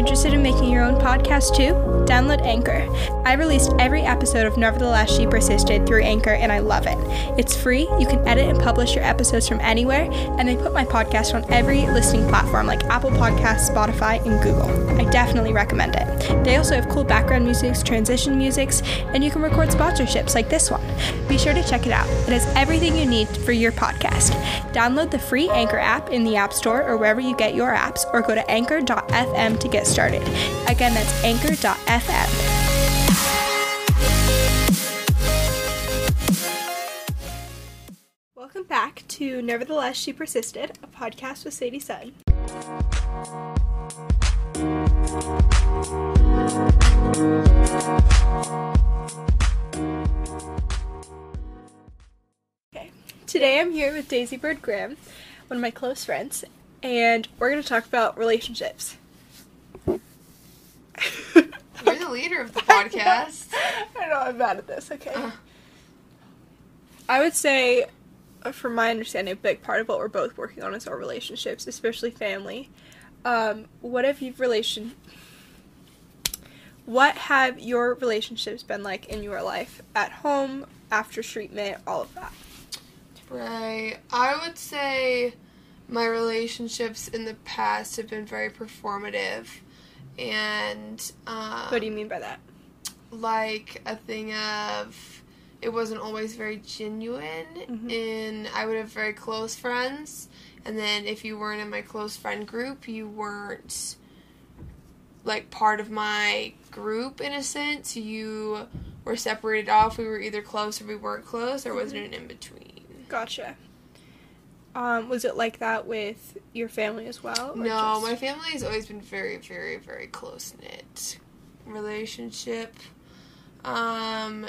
interested in making your own podcast too? Download Anchor. I released every episode of Nevertheless She Persisted through Anchor and I love it. It's free, you can edit and publish your episodes from anywhere, and they put my podcast on every listening platform like Apple Podcasts, Spotify, and Google. I definitely recommend it. They also have cool background musics, transition musics, and you can record sponsorships like this one. Be sure to check it out. It has everything you need for your podcast. Download the free Anchor app in the App Store or wherever you get your apps, or go to anchor.fm to get started. Again, that's anchor.fm. Welcome back to Nevertheless She Persisted, a podcast with Sadie Sutton. Okay. Today I'm here with Daisy Bird Graham, one of my close friends, and we're going to talk about relationships. You're the leader of the podcast. I know I'm bad at this. Okay. Uh. I would say, uh, from my understanding, a big part of what we're both working on is our relationships, especially family. Um, what have you relation? What have your relationships been like in your life, at home, after treatment, all of that? Right. I would say my relationships in the past have been very performative and um, What do you mean by that? like a thing of it wasn't always very genuine Mhm. and I would have very close friends and then if you weren't in my close friend group you weren't like part of my group in a sense you were separated off we were either close or we weren't close there wasn't an in between Gotcha. Um, was it like that with your family as well? no just- my family has always been very very very close knit relationship um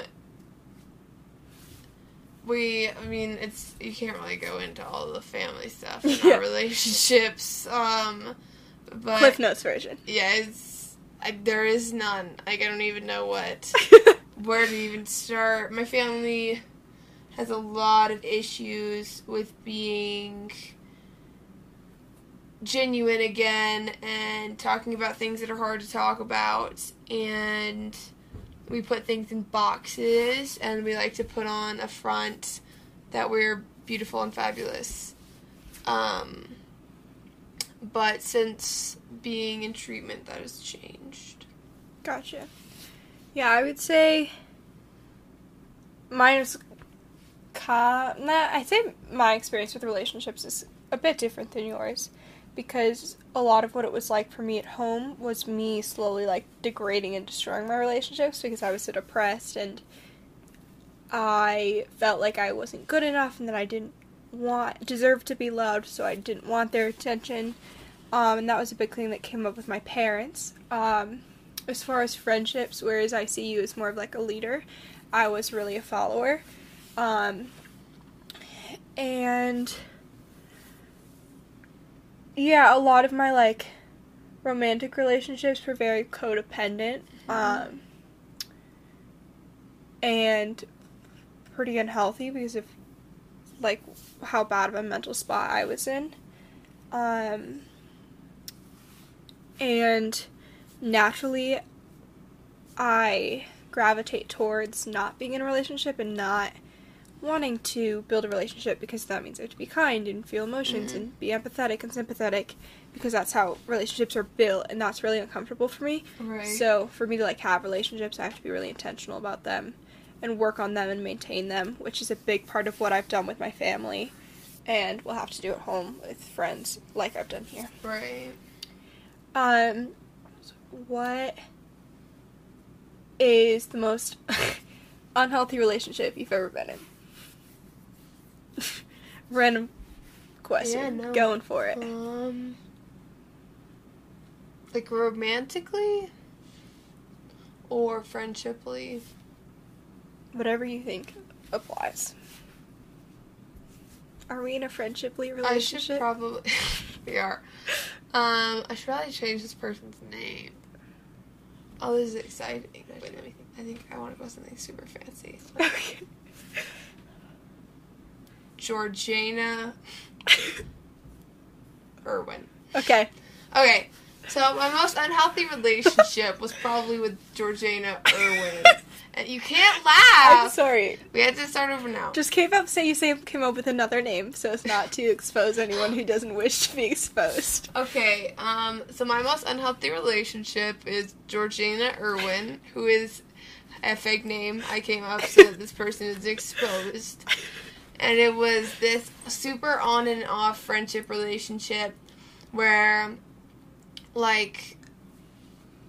we i mean it's you can't really go into all the family stuff in Yeah. our relationships um but Cliff Notes version. yeah it's I, there is none like i don't even know what where to even start. My family has a lot of issues with being genuine again and talking about things that are hard to talk about. And we put things in boxes and we like to put on a front that we're beautiful and fabulous. Um but since being in treatment that has changed. Gotcha. Yeah, I would say mine nah, I think my experience with relationships is a bit different than yours because a lot of what it was like for me at home was me slowly like degrading and destroying my relationships because I was so depressed and I felt like I wasn't good enough and that I didn't want deserve to be loved, so I didn't want their attention. Um, and that was a big thing that came up with my parents. Um, as far as friendships, whereas I see you as more of like a leader, I was really a follower. Um, and yeah, a lot of my like romantic relationships were very codependent. Um, and pretty unhealthy because of like how bad of a mental spot I was in. Um, and naturally, I gravitate towards not being in a relationship and not wanting to build a relationship because that means I have to be kind and feel emotions Mhm. and be empathetic and sympathetic because that's how relationships are built and that's really uncomfortable for me. right So for me to like have relationships, I have to be really intentional about them and work on them and maintain them, which is a big part of what I've done with my family and will have to do at home with friends like I've done here. right Um what is the most unhealthy relationship you've ever been in? Random question. Yeah, no. Going for it. Um, like romantically or friendshiply. Whatever you think applies. Are we in a friendshiply relationship? I should probably we are. Um, I should probably change this person's name. Oh, this is exciting. Wait, let me think. I think I want to go something super fancy. Okay. Georgina Irwin. okay. Okay, So my most unhealthy relationship was probably with Georgina Irwin. And you can't laugh. I'm sorry. We had to start over now. Just came up say you say came up with another name so as not to expose anyone who doesn't wish to be exposed. Okay, um, so my most unhealthy relationship is Georgina Irwin, who is a fake name I came up so that this person is exposed. And it was this super on and off friendship relationship where, like,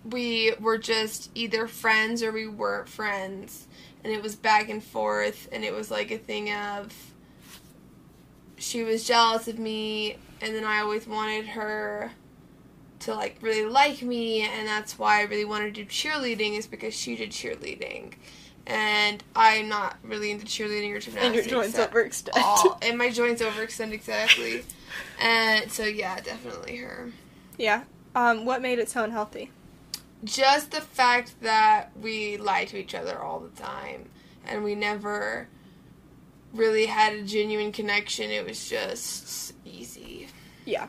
we were just either friends or we weren't friends. And it was back and forth, and it was like a thing of she was jealous of me and then I always wanted her to like really like me and that's why I really wanted to do cheerleading is because she did cheerleading. And I'm not really into cheerleading or gymnastics. And your joints at overextend. all. And my joints overextend exactly. and so yeah, definitely her. Yeah. Um, what made it so unhealthy? Just the fact that we lie to each other all the time and we never really had a genuine connection. It was just easy. Yeah.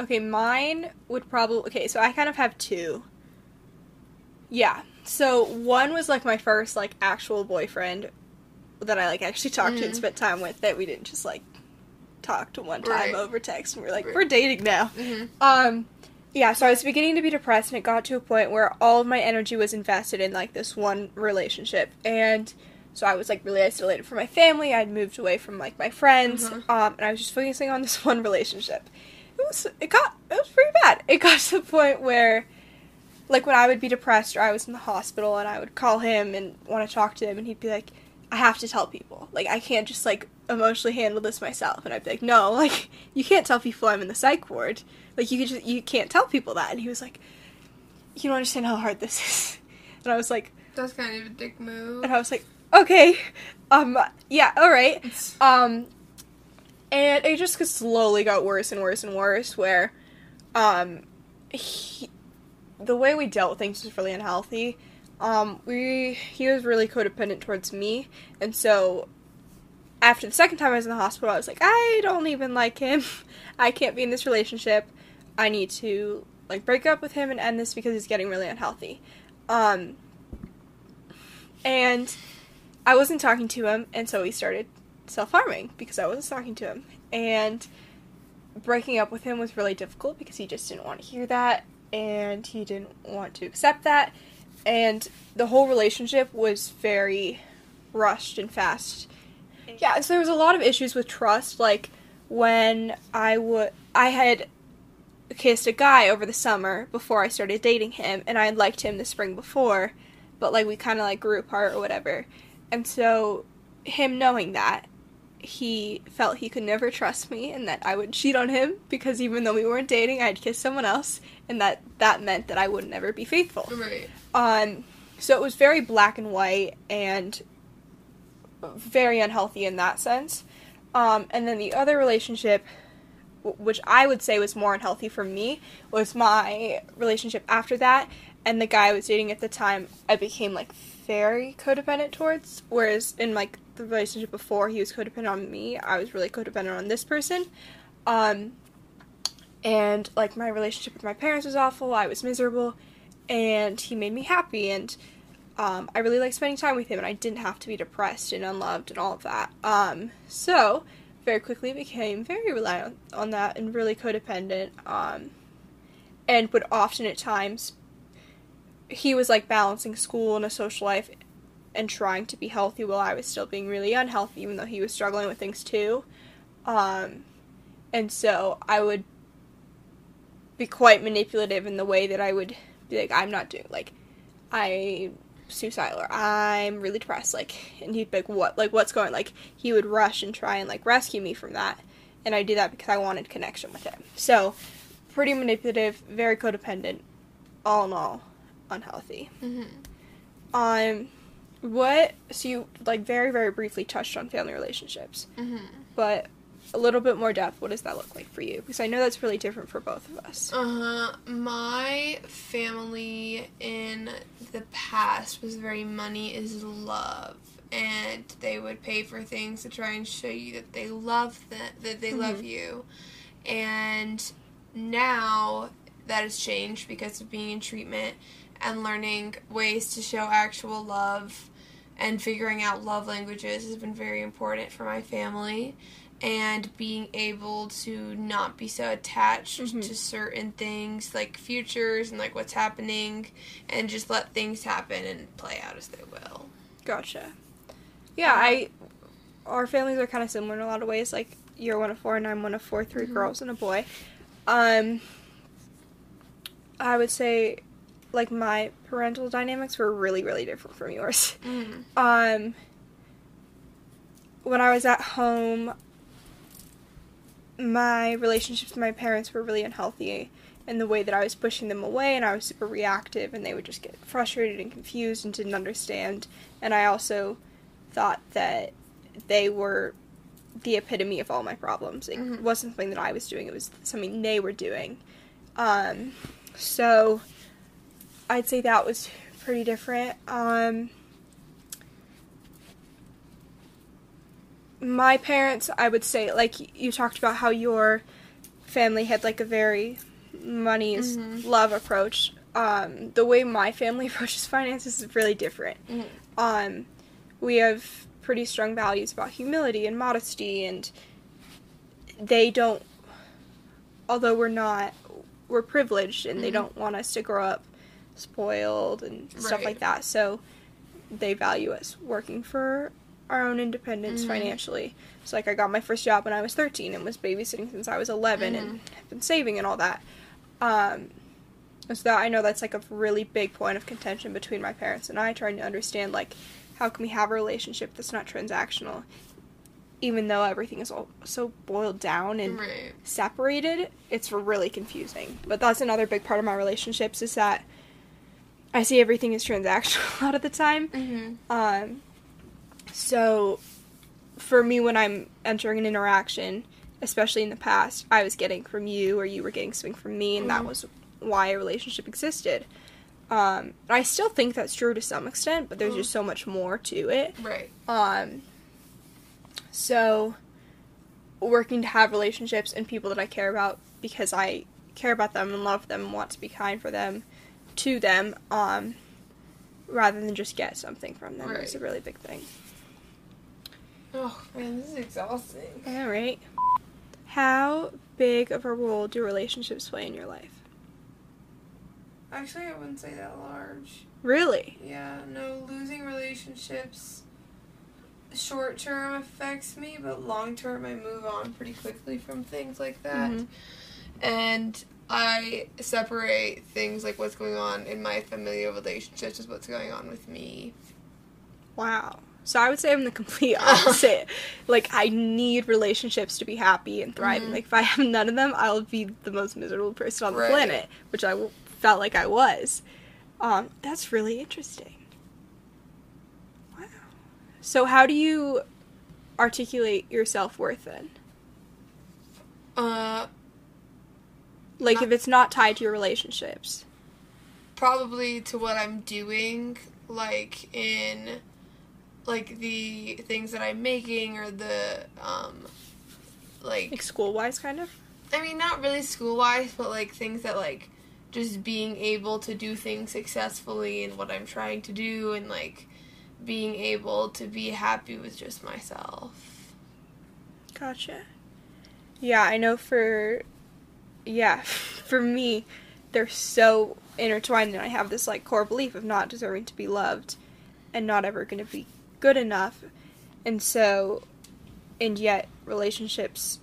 Okay, mine would probably okay, so I kind of have two. Yeah. So one was like my first like actual boyfriend that I like actually talked to and Mhm. spent time with that we didn't just like talk to one time Right. over text and we are like, Right. we're dating now. hmm Um, yeah, so I was beginning to be depressed, and it got to a point where all of my energy was invested in like this one relationship, and so I was like really isolated from my family. I'd moved away from like my friends, Mhm. um, and I was just focusing on this one relationship. It was it got it was pretty bad. It got to the point where, like, when I would be depressed or I was in the hospital, and I would call him and want to talk to him, and he'd be like, "I have to tell people. Like, I can't just like emotionally handle this myself." And I'd be like, "No, like, you can't tell people I'm in the psych ward." Like you could just you can't tell people that. And he was like, You don't understand how hard this is. And I was like That's kind of a dick move. and I was like, Okay. Um yeah, alright. Um and it just slowly got worse and worse and worse where um he, the way we dealt with things was really unhealthy. Um we he was really codependent towards me and so after the second time I was in the hospital I was like, I don't even like him. I can't be in this relationship. I need to like break up with him and end this because he's getting really unhealthy. Um and I wasn't talking to him and so he started self-harming because I wasn't talking to him. And breaking up with him was really difficult because he just didn't want to hear that and he didn't want to accept that and the whole relationship was very rushed and fast. Yeah, so there was a lot of issues with trust like when I would I had kissed a guy over the summer before I started dating him and I had liked him the spring before, but like we kind of like grew apart or whatever. And so him knowing that he felt he could never trust me and that I would cheat on him because even though we weren't dating, I'd kiss someone else and that that meant that I would never be faithful. Right. Um, so it was very black and white and very unhealthy in that sense. Um, and then the other relationship, w- which I would say was more unhealthy for me, was my relationship after that. And the guy I was dating at the time, I became like very codependent towards. Whereas in like the relationship before, he was codependent on me. I was really codependent on this person. Um, and like my relationship with my parents was awful. I was miserable, and he made me happy. And um, I really liked spending time with him, and I didn't have to be depressed and unloved and all of that. Um, so very quickly became very reliant on, that and really codependent. Um, and would often at times he was like balancing school and a social life and trying to be healthy while I was still being really unhealthy, even though he was struggling with things too. Um, and so I would be quite manipulative in the way that I would be like, I'm not doing like I suicidal or I'm really depressed, like and he'd be like, What like what's going like he would rush and try and like rescue me from that. And I do that because I wanted connection with him. So pretty manipulative, very codependent, all in all, unhealthy. hmm Um what so you like very, very briefly touched on family relationships. hmm But a little bit more depth, what does that look like for you? Because I know that's really different for both of us. Uh-huh. My family in the past was very money is love. And they would pay for things to try and show you that they love that that they love Mhm. you. And now that has changed because of being in treatment and learning ways to show actual love and figuring out love languages has been very important for my family and being able to not be so attached Mhm. to certain things like futures and like what's happening and just let things happen and play out as they will. Gotcha. Yeah, I our families are kind of similar in a lot of ways. Like you're one of four, and I'm one of four, three Mhm. girls and a boy. Um, I would say, like my parental dynamics were really, really different from yours. Mm. Um, when I was at home, my relationships with my parents were really unhealthy in the way that I was pushing them away and I was super reactive and they would just get frustrated and confused and didn't understand. And I also thought that they were the epitome of all my problems. It Mhm. wasn't something that I was doing, it was something they were doing. Um, so I'd say that was pretty different. Um, my parents, I would say, like you talked about how your family had like a very money is Mhm. love approach. Um, the way my family approaches finances is really different. Mhm. Um, we have pretty strong values about humility and modesty, and they don't. Although we're not, we're privileged, and they Mhm. don't want us to grow up spoiled and stuff Right. like that. So they value us working for our own independence Mhm. financially. So like I got my first job when I was 13 and was babysitting since I was 11 and have been saving and all that. Um, so that I know that's like a really big point of contention between my parents and I trying to understand like how can we have a relationship that's not transactional even though everything is all so boiled down and Right. separated, it's really confusing. But that's another big part of my relationships is that I see everything as transactional a lot of the time. Mm-hmm. Um, so for me, when I'm entering an interaction, especially in the past, I was getting from you or you were getting something from me, and that Mhm. was why a relationship existed. Um, I still think that's true to some extent, but there's Mhm. just so much more to it. Right. Um, so working to have relationships and people that I care about because I care about them and love them and want to be kind for them to them, um, rather than just get something from them is a really big thing. Oh man, this is exhausting. All right. How big of a role do relationships play in your life? Actually, I wouldn't say that large. Really? Yeah, no, losing relationships short term affects me, but long term I move on pretty quickly from things like that. Mhm. And I separate things like what's going on in my familial relationships with what's going on with me. Wow. So I would say I'm the complete opposite. like I need relationships to be happy and thriving. Mhm. Like if I have none of them, I'll be the most miserable person on the planet, which I w- felt like I was. Um, that's really interesting. Wow. So how do you articulate your self worth then? Uh, Like if it's not tied to your relationships. probably to what I'm doing, like in like the things that I'm making or the um Like school wise kind of? I mean, not really school wise, but like things that like just being able to do things successfully and what I'm trying to do and like being able to be happy with just myself. Gotcha. Yeah, I know for yeah, for me, they're so intertwined and I have this like core belief of not deserving to be loved and not ever going to be good enough. And so and yet relationships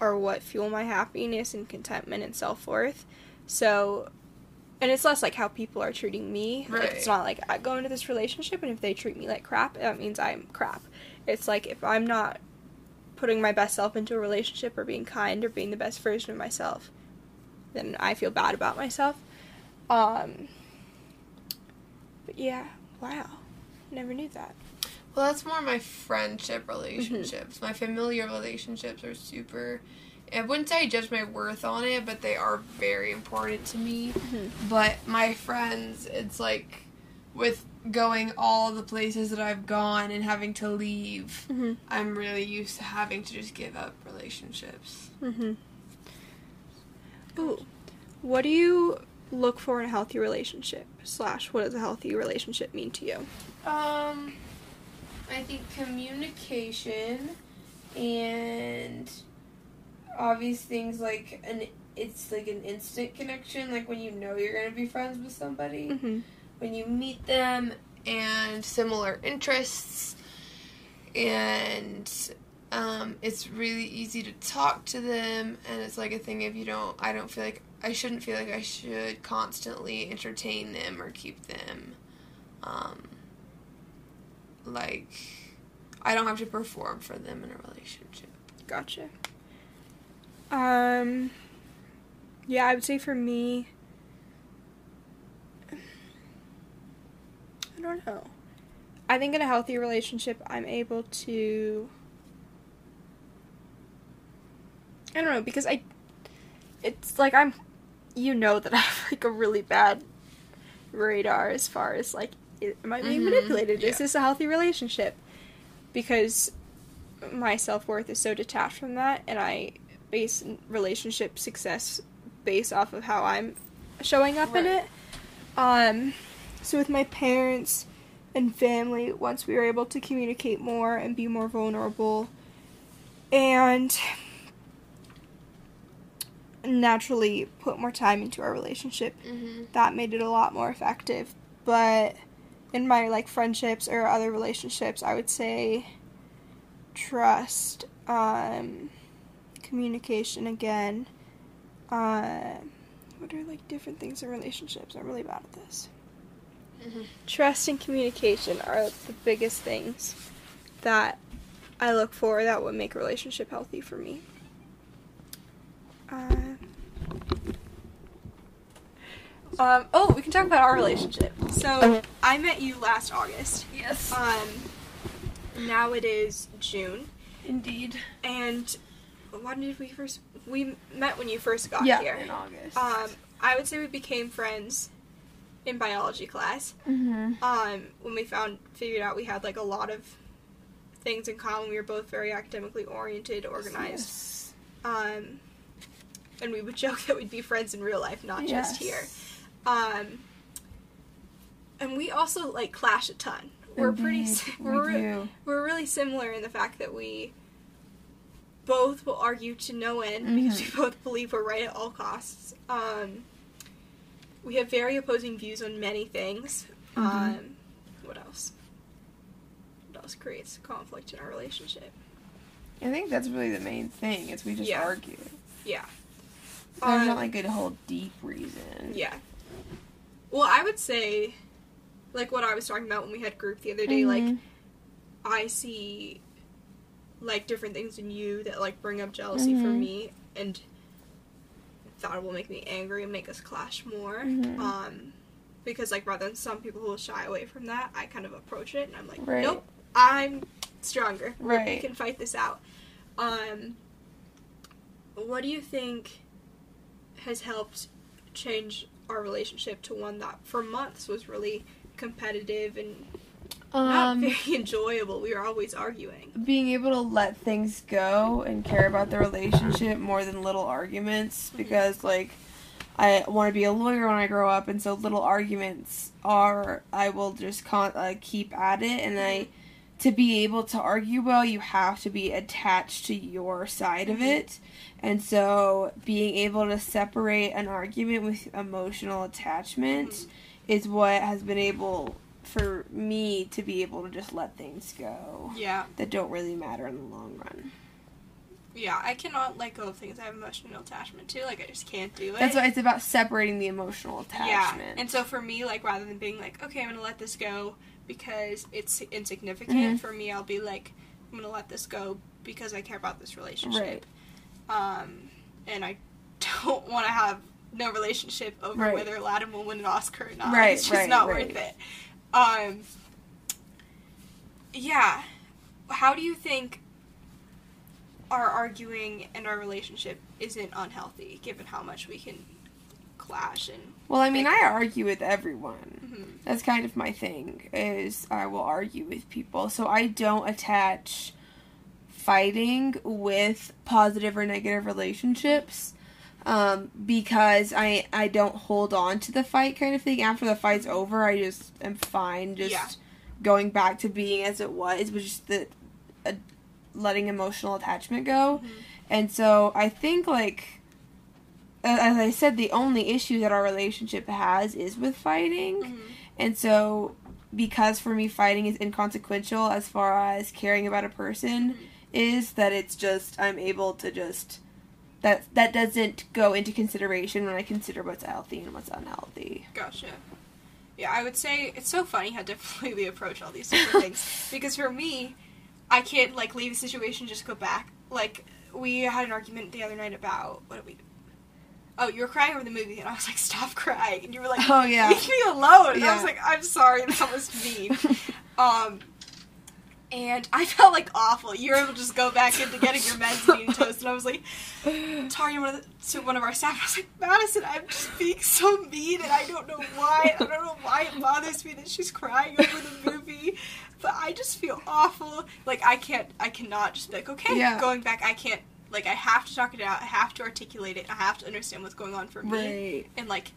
are what fuel my happiness and contentment and self-worth. So and it's less like how people are treating me. Like, it's not like I go into this relationship and if they treat me like crap, that means I'm crap. It's like if I'm not putting my best self into a relationship or being kind or being the best version of myself, then I feel bad about myself. Um, but yeah, wow, never knew that. Well, that's more my friendship relationships. My familiar relationships are super. I wouldn't say I judge my worth on it, but they are very important to me. Mhm. But my friends, it's like with going all the places that I've gone and having to leave, Mm-hmm. I'm really used to having to just give up relationships. Mm-hmm. Ooh, What do you look for in a healthy relationship? Slash, what does a healthy relationship mean to you? Um, I think communication and obvious things like an it's like an instant connection, like when you know you're gonna be friends with somebody, Mm-hmm. when you meet them, and similar interests, and um, it's really easy to talk to them, and it's like a thing if you don't, I don't feel like I shouldn't feel like I should constantly entertain them or keep them, um, like I don't have to perform for them in a relationship. Gotcha. Um, yeah, I would say for me, I don't know. I think in a healthy relationship, I'm able to. I don't know because I. It's like I'm, you know that I have like a really bad radar as far as like, am I being Mhm, manipulated? Is this a healthy relationship? Because my self worth is so detached from that, and I base relationship success based off of how I'm showing up in it. Um, so with my parents and family, once we were able to communicate more and be more vulnerable, and naturally put more time into our relationship, Mm-hmm. that made it a lot more effective. But in my like friendships or other relationships, I would say trust, um, communication again. Uh, what are like different things in relationships? I'm really bad at this. Mhm. Trust and communication are the biggest things that I look for that would make a relationship healthy for me. Uh, um, oh, we can talk about our relationship. So, I met you last August. Yes. Um, now it is June, Indeed. and when did we first? We met when you first got yeah. here. In August. Um, I would say we became friends in biology class. mm-hmm. Um, when we found figured out we had like a lot of things in common. We were both very academically oriented, organized. Yes. Um, and we would joke that we'd be friends in real life, not just here. Um, and we also like clash a ton. We're pretty. si- We're we re- do. we're really similar in the fact that we both will argue to no end because we both believe we're right at all costs. Um, we have very opposing views on many things. Mhm. Um, what else? What else creates conflict in our relationship? I think that's really the main thing. Is we just Yeah. argue. Yeah. There's Um, not like a whole deep reason. Yeah. Well, I would say, like what I was talking about when we had group the other day, like Mhm. I see like different things in you that like bring up jealousy for Mhm. me and that will make me angry and make us clash more. Mhm. Um because like rather than some people who will shy away from that, I kind of approach it and I'm like, Right. Nope, I'm stronger. Right, We can fight this out. Um what do you think has helped change our relationship to one that for months was really competitive and not Um, very enjoyable. We were always arguing. being able to let things go and care about the relationship more than little arguments because like I want to be a lawyer when I grow up and so little arguments are I will just con- uh, keep at it and I to be able to argue well you have to be attached to your side of it and so being able to separate an argument with emotional attachment Mhm. is what has been able for me to be able to just let things go Yeah, that don't really matter in the long run. Yeah. I cannot let go of things I have emotional attachment to. Like I just can't do it. That's why it's about separating the emotional attachment. Yeah, and so for me, like rather than being like, okay, I'm gonna let this go because it's insignificant. Mhm. For me, I'll be like, I'm gonna let this go because I care about this relationship. Right. Um, and I don't want to have no relationship over Right. whether Aladdin will win an Oscar or not. Right, it's just right, not worth it. Um, yeah. How do you think our arguing and our relationship isn't unhealthy, given how much we can clash and? Well, I mean, I argue with everyone. Mhm. That's kind of my thing. Is I will argue with people, so I don't attach fighting with positive or negative relationships. um, because I I don't hold on to the fight kind of thing. After the fight's over, I just am fine, just Yeah. going back to being as it was, which is the uh, letting emotional attachment go. Mhm. And so I think like as I said, the only issue that our relationship has is with fighting. Mhm. And so, because for me, fighting is inconsequential as far as caring about a person Mhm. is, that it's just, I'm able to just, that, that doesn't go into consideration when I consider what's healthy and what's unhealthy. Gotcha. Yeah, I would say it's so funny how differently we approach all these different things. Because for me, I can't like leave a situation just go back. Like we had an argument the other night about what did we? Oh, you were crying over the movie, and I was like, "Stop crying!" And you were like, Oh, yeah. leave me alone." And I was like, "I'm sorry, that was mean." um, and I felt like awful. You were able to just go back into getting your meds and eating toast, and I was like, talking to one of, the, to one of our staff. I was like, Madison, I'm just being so mean, and I don't know why. I don't know why it bothers me that she's crying over the movie, but I just feel awful. Like I can't, I cannot just be like, okay, Yeah. going back. I can't. Like I have to talk it out. I have to articulate it. I have to understand what's going on for me, Right. and like.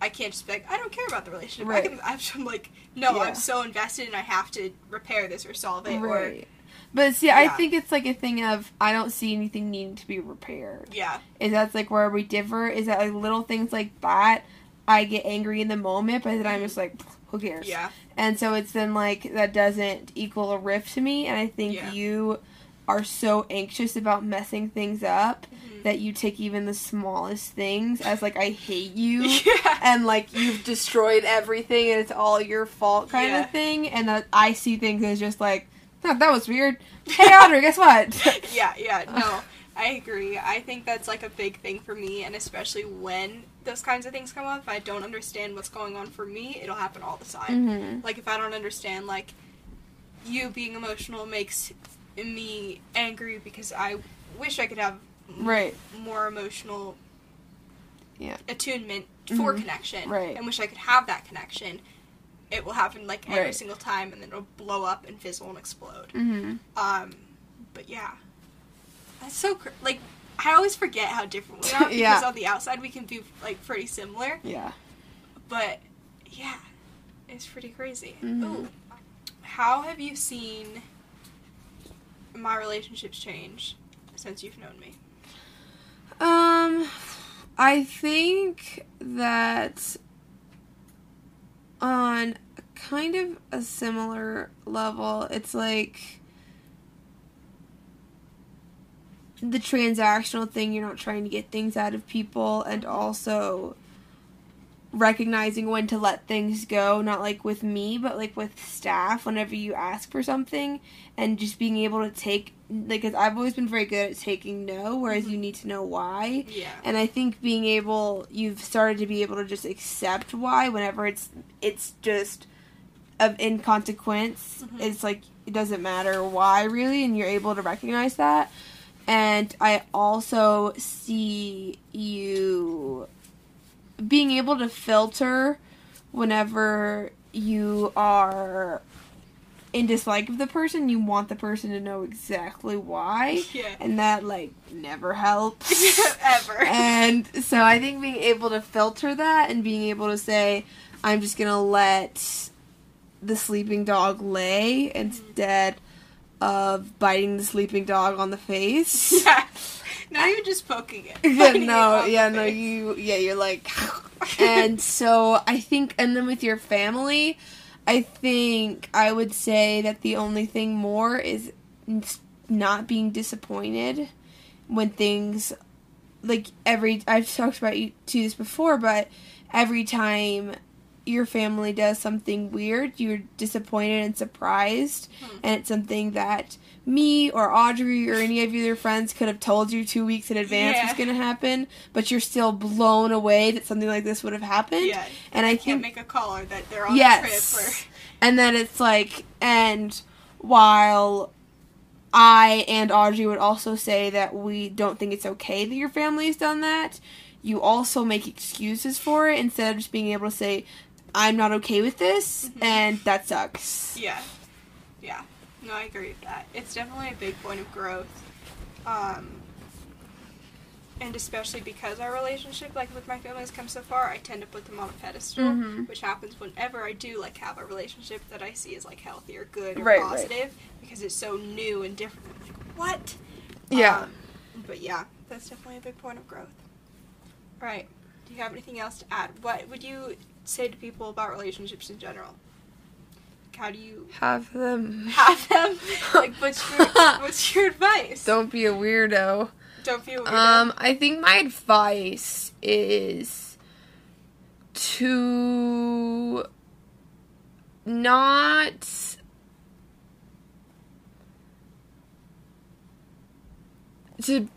I can't just be like, I don't care about the relationship. Right. I can, I'm like, no, Yeah. I'm so invested and I have to repair this or solve it. Or, Right. But see, I think it's like a thing of I don't see anything needing to be repaired. yeah. Is that's like where we differ? Is that like little things like that? I get angry in the moment, but then I'm just like, who cares? Yeah. And so it's then like that doesn't equal a rift to me, and I think Yeah. you are so anxious about messing things up Mhm. that you take even the smallest things as like I hate you. Yeah. And like you've destroyed everything, and it's all your fault, kind Yeah. of thing. And that I see things as just like, oh, that was weird. Hey, Audrey, guess what? yeah, yeah, no, I agree. I think that's like a big thing for me, and especially when those kinds of things come up, if I don't understand what's going on for me, it'll happen all the time. hmm Like if I don't understand, like you being emotional makes me angry because I wish I could have m- Right. more emotional Yeah. attunement for Mhm. connection, Right. and wish I could have that connection. It will happen like every Right. single time, and then it'll blow up and fizzle and explode. hmm Um, but yeah, that's so cr- like I always forget how different we are because Yeah. on the outside we can be like pretty similar, Yeah. but yeah, it's pretty crazy. Mhm. Ooh, how have you seen my relationships change since you've known me? Um, I think that on kind of a similar level, it's like the transactional thing, you're not trying to get things out of people, and also recognizing when to let things go, not like with me, but like with staff, whenever you ask for something, and just being able to take, like, 'cause I've always been very good at taking no, whereas you need to know why. Yeah, And I think being able, you've started to be able to just accept why whenever it's it's just of inconsequence. Mhm. It's like it doesn't matter why really, and you're able to recognize that. And I also see you being able to filter whenever you are in dislike of the person. You want the person to know exactly why, yeah, and that like never helps. ever. And so I think being able to filter that and being able to say, I'm just gonna let the sleeping dog lay mm-hmm. instead of biting the sleeping dog on the face. yeah, not even just poking it. Yeah, no, yeah, no, face. you, yeah, you're like, and so I think, and then with your family, I think I would say that the only thing more is not being disappointed when things, like every, I've talked about you to this before, but every time your family does something weird, you're disappointed and surprised, Hmm. and it's something that me or Audrey or any of your friends could have told you two weeks in advance Yeah. was going to happen, but you're still blown away that something like this would have happened. yeah, And I can't make a call or that they're on a yes, trip and then it's like, and while I and Audrey would also say that we don't think it's okay that your family's done that, you also make excuses for it instead of just being able to say, "I'm not okay with this," Mhm. and that sucks. yeah, yeah. No, I agree with that. It's definitely a big point of growth. Um, and especially because our relationship, like with my family, has come so far, I tend to put them on a pedestal, Mhm. which happens whenever I do like have a relationship that I see as like healthy or good or Right, right. positive, because it's so new and different. I'm like, what? Yeah. Um, but yeah, that's definitely a big point of growth. All right. Do you have anything else to add? What would you say to people about relationships in general? Like, How do you Have them. have them? like, what's your, what's your advice? Don't be a weirdo. Don't feel weird. Um, I think my advice is to not to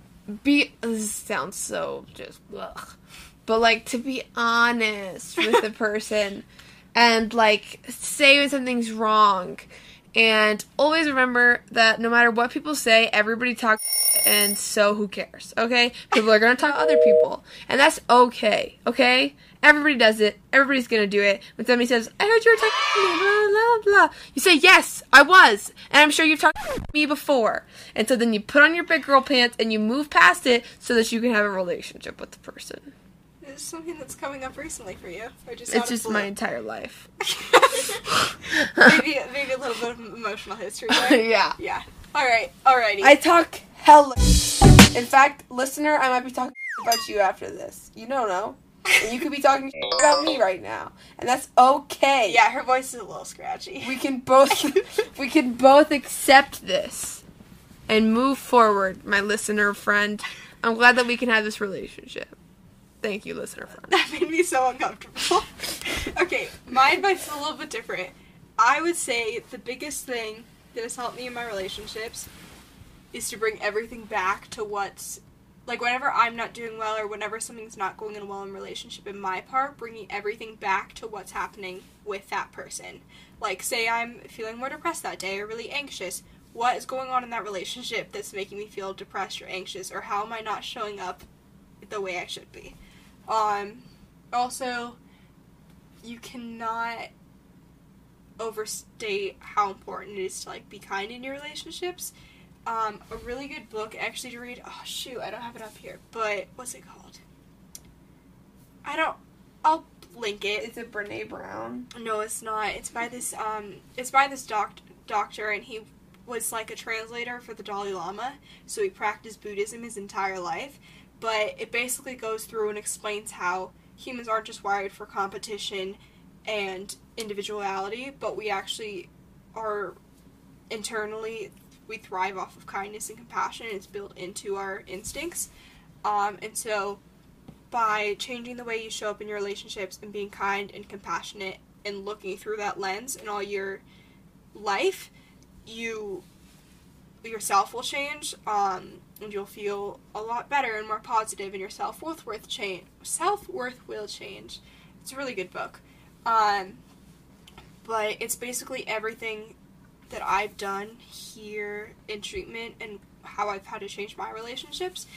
be this sounds so just ugh. But like to be honest with the person and like say when something's wrong. And always remember that no matter what people say everybody talks and so who cares okay? People are gonna talk to other people and that's okay okay? Everybody does it. Everybody's gonna do it. When somebody says i heard you were talking to me blah blah blah you say yes i was and i'm sure you've talked to me before. And so then you put on your big girl pants and you move past it so that you can have a relationship with the person Is something that's coming up recently for you, or just it's just my entire life maybe maybe a little bit of emotional history there. yeah yeah. All right. Alrighty. I talk hella. In fact, listener, I might be talking about you after this. You don't know. And you could be talking about me right now. And that's okay. yeah, her voice is a little scratchy. We can both we can both accept this and move forward, my listener friend. I'm glad that we can have this relationship. Thank you, listener friend. That made me so uncomfortable. okay, my advice is a little bit different. I would say the biggest thing that has helped me in my relationships is to bring everything back to what's like whenever I'm not doing well or whenever something's not going in well in relationship in my part, bringing everything back to what's happening with that person. Like say I'm feeling more depressed that day or really anxious. What is going on in that relationship that's making me feel depressed or anxious or how am I not showing up the way I should be? Um also you cannot overstate how important it is to like be kind in your relationships. Um, a really good book actually to read. Oh shoot, I don't have it up here, but what's it called? I don't. I'll link it. Is it Brene Brown? No, it's not. It's by this um it's by this doc- doctor and he was like a translator for the Dalai Lama, so he practiced Buddhism his entire life. But it basically goes through and explains how humans aren't just wired for competition and individuality, but we actually are internally we thrive off of kindness and compassion. It's built into our instincts. Um, and so by changing the way you show up in your relationships and being kind and compassionate and looking through that lens in all your life, you yourself will change, um, and you'll feel a lot better and more positive, and your self worth worth change. Self worth will change. It's a really good book, um, but it's basically everything that I've done here in treatment and how I've had to change my relationships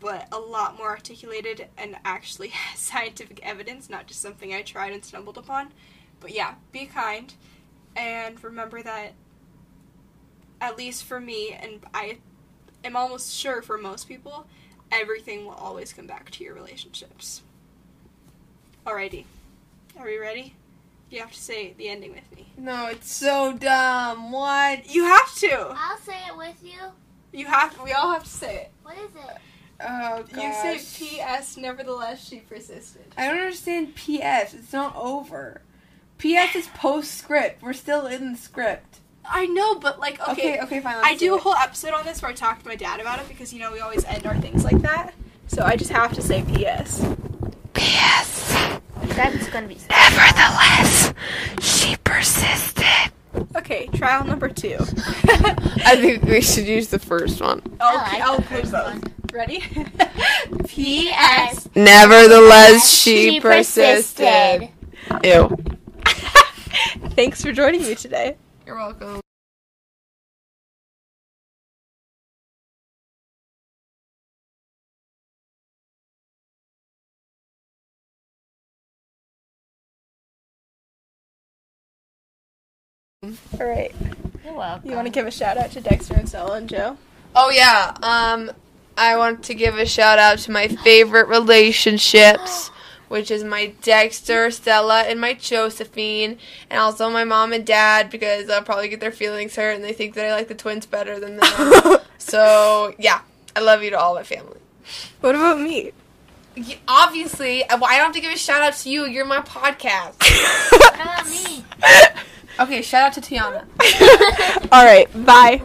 but a lot more articulated and actually has scientific evidence, not just something I tried and stumbled upon. But yeah, be kind and remember that at least for me and I am almost sure for most people, everything will always come back to your relationships. Alrighty. Are we ready? You have to say the ending with me. No, it's so dumb. What? You have to. I'll say it with you. You have to. we all have to say it. What is it? Oh gosh. You say PS nevertheless she persisted. I don't understand PS. It's not over. PS is postscript. We're still in the script. I know, but like okay, Okay, okay, fine. I do a whole episode on this where I talk to my dad about it because you know we always end our things like that. So I just have to say PS. PS. That's gonna be. Nevertheless, she persisted. Okay, trial number two. I think we should use the first one. Okay, like I'll the include first one. Ready? P.S. Nevertheless, she, persisted. Ew. Thanks for joining me today. You're welcome. All right. You're welcome. You want to give a shout out to Dexter and Stella and Joe? Oh yeah. Um, I want to give a shout out to my favorite relationships, which is my Dexter, Stella, and my Josephine, and also my mom and dad because I'll probably get their feelings hurt and they think that I like the twins better than them. so yeah, I love you to all my family. What about me? Y- Obviously, uh, I I don't have to give a shout out to you. You're my podcast. What about me? Okay, shout out to Tiana. All right, bye.